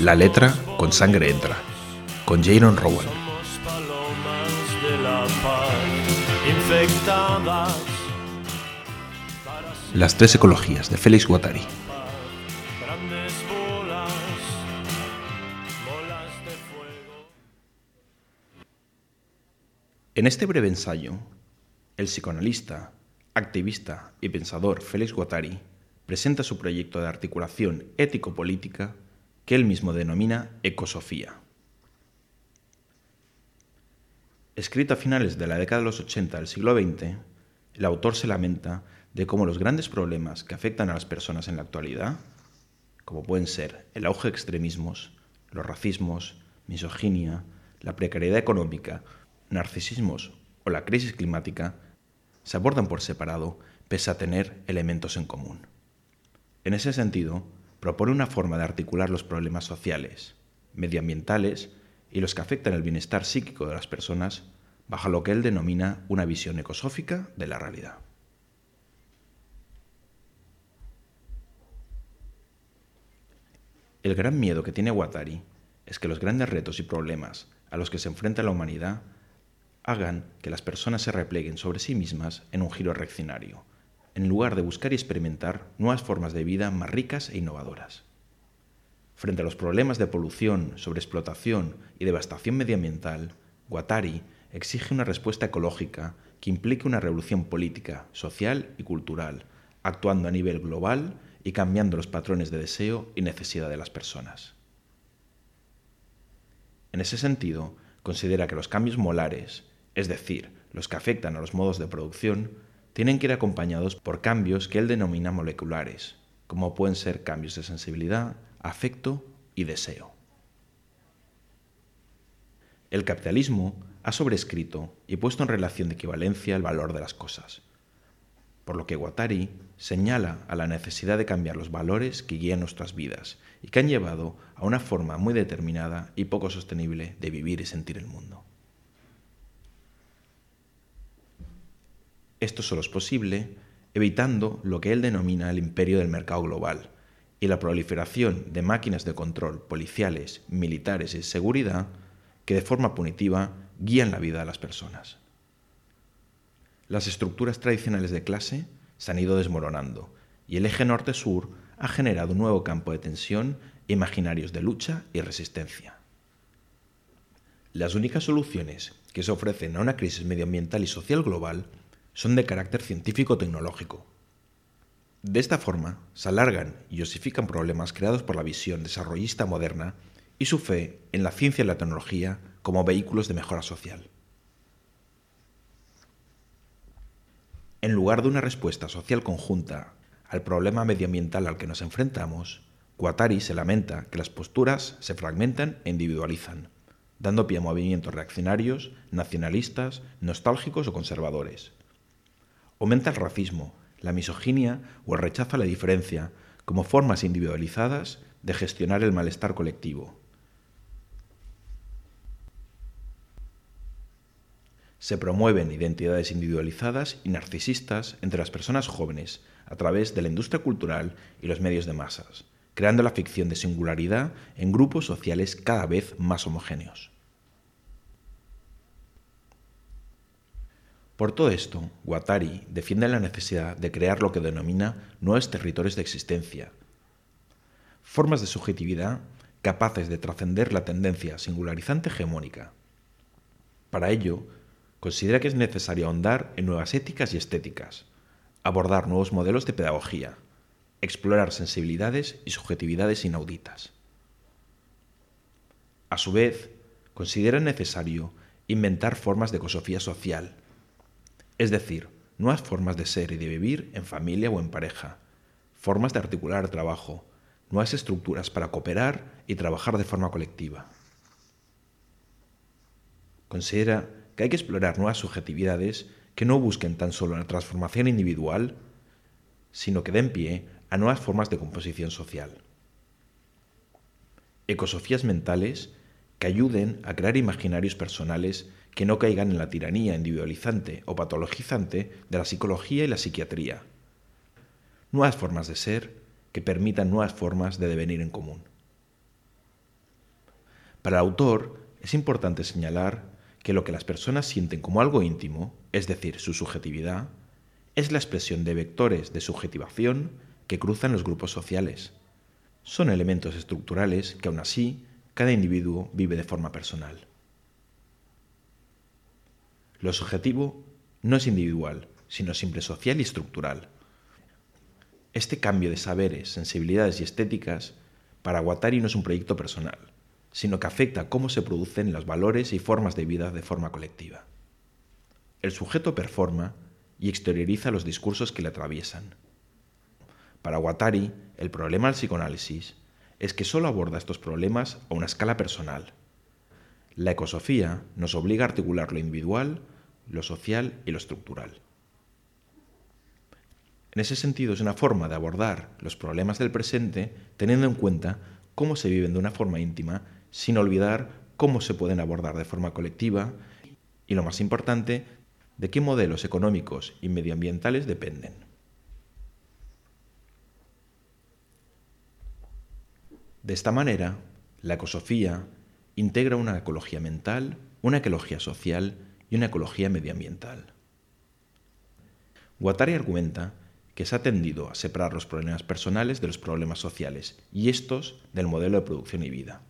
La letra con sangre entra, con Jaron Rowan. Las tres ecologías de Félix Guattari. En este breve ensayo, el psicoanalista, activista y pensador Félix Guattari presenta su proyecto de articulación ético-política que él mismo denomina ecosofía. Escrito a finales de la década de los 80 del siglo XX, el autor se lamenta de cómo los grandes problemas que afectan a las personas en la actualidad, como pueden ser el auge de extremismos, los racismos, misoginia, la precariedad económica, narcisismos o la crisis climática, se abordan por separado pese a tener elementos en común. En ese sentido, propone una forma de articular los problemas sociales, medioambientales y los que afectan el bienestar psíquico de las personas bajo lo que él denomina una visión ecosófica de la realidad. El gran miedo que tiene Watari es que los grandes retos y problemas a los que se enfrenta la humanidad hagan que las personas se repleguen sobre sí mismas en un giro reaccionario, en lugar de buscar y experimentar nuevas formas de vida más ricas e innovadoras. Frente a los problemas de polución, sobreexplotación y devastación medioambiental, Guattari exige una respuesta ecológica que implique una revolución política, social y cultural, actuando a nivel global y cambiando los patrones de deseo y necesidad de las personas. En ese sentido, considera que los cambios molares, es decir, los que afectan a los modos de producción, tienen que ir acompañados por cambios que él denomina moleculares, como pueden ser cambios de sensibilidad, afecto y deseo. El capitalismo ha sobrescrito y puesto en relación de equivalencia el valor de las cosas, por lo que Guattari señala a la necesidad de cambiar los valores que guían nuestras vidas y que han llevado a una forma muy determinada y poco sostenible de vivir y sentir el mundo. Esto solo es posible evitando lo que él denomina el imperio del mercado global y la proliferación de máquinas de control policiales, militares y seguridad que de forma punitiva guían la vida de las personas. Las estructuras tradicionales de clase se han ido desmoronando y el eje norte-sur ha generado un nuevo campo de tensión imaginarios de lucha y resistencia. Las únicas soluciones que se ofrecen a una crisis medioambiental y social global son de carácter científico-tecnológico. De esta forma, se alargan y osifican problemas creados por la visión desarrollista moderna y su fe en la ciencia y la tecnología como vehículos de mejora social. En lugar de una respuesta social conjunta al problema medioambiental al que nos enfrentamos, Guattari se lamenta que las posturas se fragmentan e individualizan, dando pie a movimientos reaccionarios, nacionalistas, nostálgicos o conservadores, Aumenta el racismo, la misoginia o el rechazo a la diferencia como formas individualizadas de gestionar el malestar colectivo. Se promueven identidades individualizadas y narcisistas entre las personas jóvenes a través de la industria cultural y los medios de masas, creando la ficción de singularidad en grupos sociales cada vez más homogéneos. Por todo esto, Guattari defiende la necesidad de crear lo que denomina nuevos territorios de existencia, formas de subjetividad capaces de trascender la tendencia singularizante hegemónica. Para ello, considera que es necesario ahondar en nuevas éticas y estéticas, abordar nuevos modelos de pedagogía, explorar sensibilidades y subjetividades inauditas. A su vez, considera necesario inventar formas de ecosofía social, es decir, nuevas formas de ser y de vivir en familia o en pareja, formas de articular trabajo, nuevas estructuras para cooperar y trabajar de forma colectiva. Considera que hay que explorar nuevas subjetividades que no busquen tan solo la transformación individual, sino que den pie a nuevas formas de composición social. Ecosofías mentales que ayuden a crear imaginarios personales que no caigan en la tiranía individualizante o patologizante de la psicología y la psiquiatría. Nuevas formas de ser que permitan nuevas formas de devenir en común. Para el autor es importante señalar que lo que las personas sienten como algo íntimo, es decir, su subjetividad, es la expresión de vectores de subjetivación que cruzan los grupos sociales. Son elementos estructurales que aún así cada individuo vive de forma personal. Lo subjetivo no es individual, sino siempre social y estructural. Este cambio de saberes, sensibilidades y estéticas para Guattari no es un proyecto personal, sino que afecta cómo se producen los valores y formas de vida de forma colectiva. El sujeto performa y exterioriza los discursos que le atraviesan. Para Guattari, el problema del psicoanálisis es que solo aborda estos problemas a una escala personal. La ecosofía nos obliga a articular lo individual, lo social y lo estructural. En ese sentido es una forma de abordar los problemas del presente teniendo en cuenta cómo se viven de una forma íntima sin olvidar cómo se pueden abordar de forma colectiva y, lo más importante, de qué modelos económicos y medioambientales dependen. De esta manera, la ecosofía integra una ecología mental, una ecología social y una ecología medioambiental. Guattari argumenta que se ha tendido a separar los problemas personales de los problemas sociales y estos del modelo de producción y vida.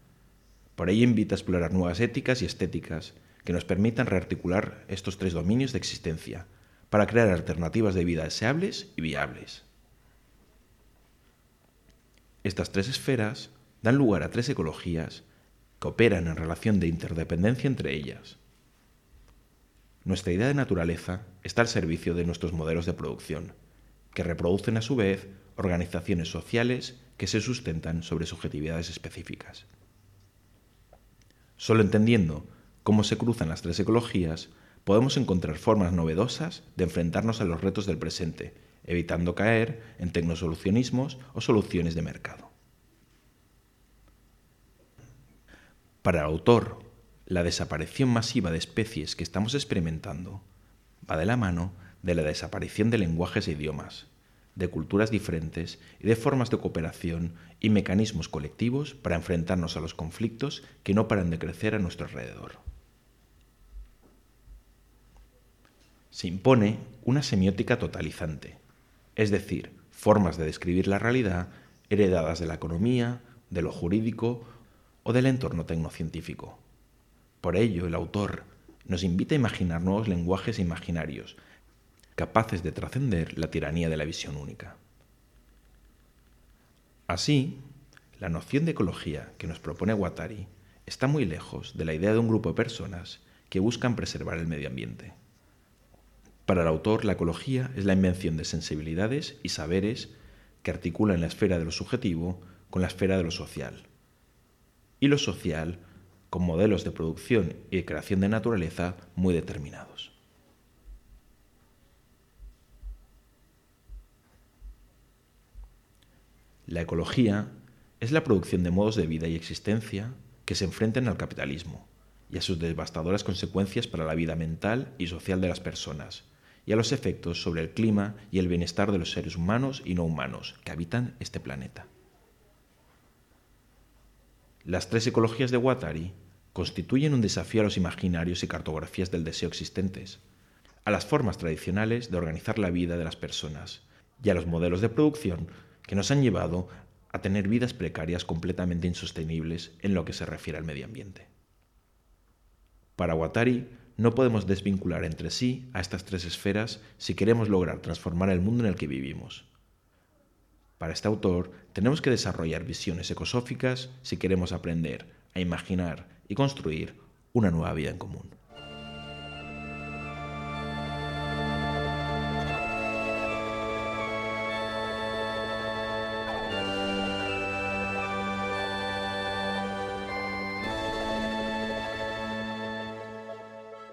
Por ello invita a explorar nuevas éticas y estéticas que nos permitan rearticular estos tres dominios de existencia para crear alternativas de vida deseables y viables. Estas tres esferas dan lugar a tres ecologías que operan en relación de interdependencia entre ellas. Nuestra idea de naturaleza está al servicio de nuestros modelos de producción, que reproducen a su vez organizaciones sociales que se sustentan sobre subjetividades específicas. Solo entendiendo cómo se cruzan las tres ecologías, podemos encontrar formas novedosas de enfrentarnos a los retos del presente, evitando caer en tecnosolucionismos o soluciones de mercado. Para el autor, la desaparición masiva de especies que estamos experimentando va de la mano de la desaparición de lenguajes e idiomas, de culturas diferentes y de formas de cooperación y mecanismos colectivos para enfrentarnos a los conflictos que no paran de crecer a nuestro alrededor. Se impone una semiótica totalizante, es decir, formas de describir la realidad heredadas de la economía, de lo jurídico o del entorno tecnocientífico. Por ello, el autor nos invita a imaginar nuevos lenguajes imaginarios capaces de trascender la tiranía de la visión única. Así, la noción de ecología que nos propone Guattari está muy lejos de la idea de un grupo de personas que buscan preservar el medio ambiente. Para el autor, la ecología es la invención de sensibilidades y saberes que articulan la esfera de lo subjetivo con la esfera de lo social. Y lo social con modelos de producción y de creación de naturaleza muy determinados. La ecología es la producción de modos de vida y existencia que se enfrentan al capitalismo y a sus devastadoras consecuencias para la vida mental y social de las personas, y a los efectos sobre el clima y el bienestar de los seres humanos y no humanos que habitan este planeta. Las tres ecologías de Guattari constituyen un desafío a los imaginarios y cartografías del deseo existentes, a las formas tradicionales de organizar la vida de las personas y a los modelos de producción que nos han llevado a tener vidas precarias completamente insostenibles en lo que se refiere al medio ambiente. Para Guattari, no podemos desvincular entre sí a estas tres esferas si queremos lograr transformar el mundo en el que vivimos. Para este autor, tenemos que desarrollar visiones ecosóficas si queremos aprender a imaginar y construir una nueva vida en común.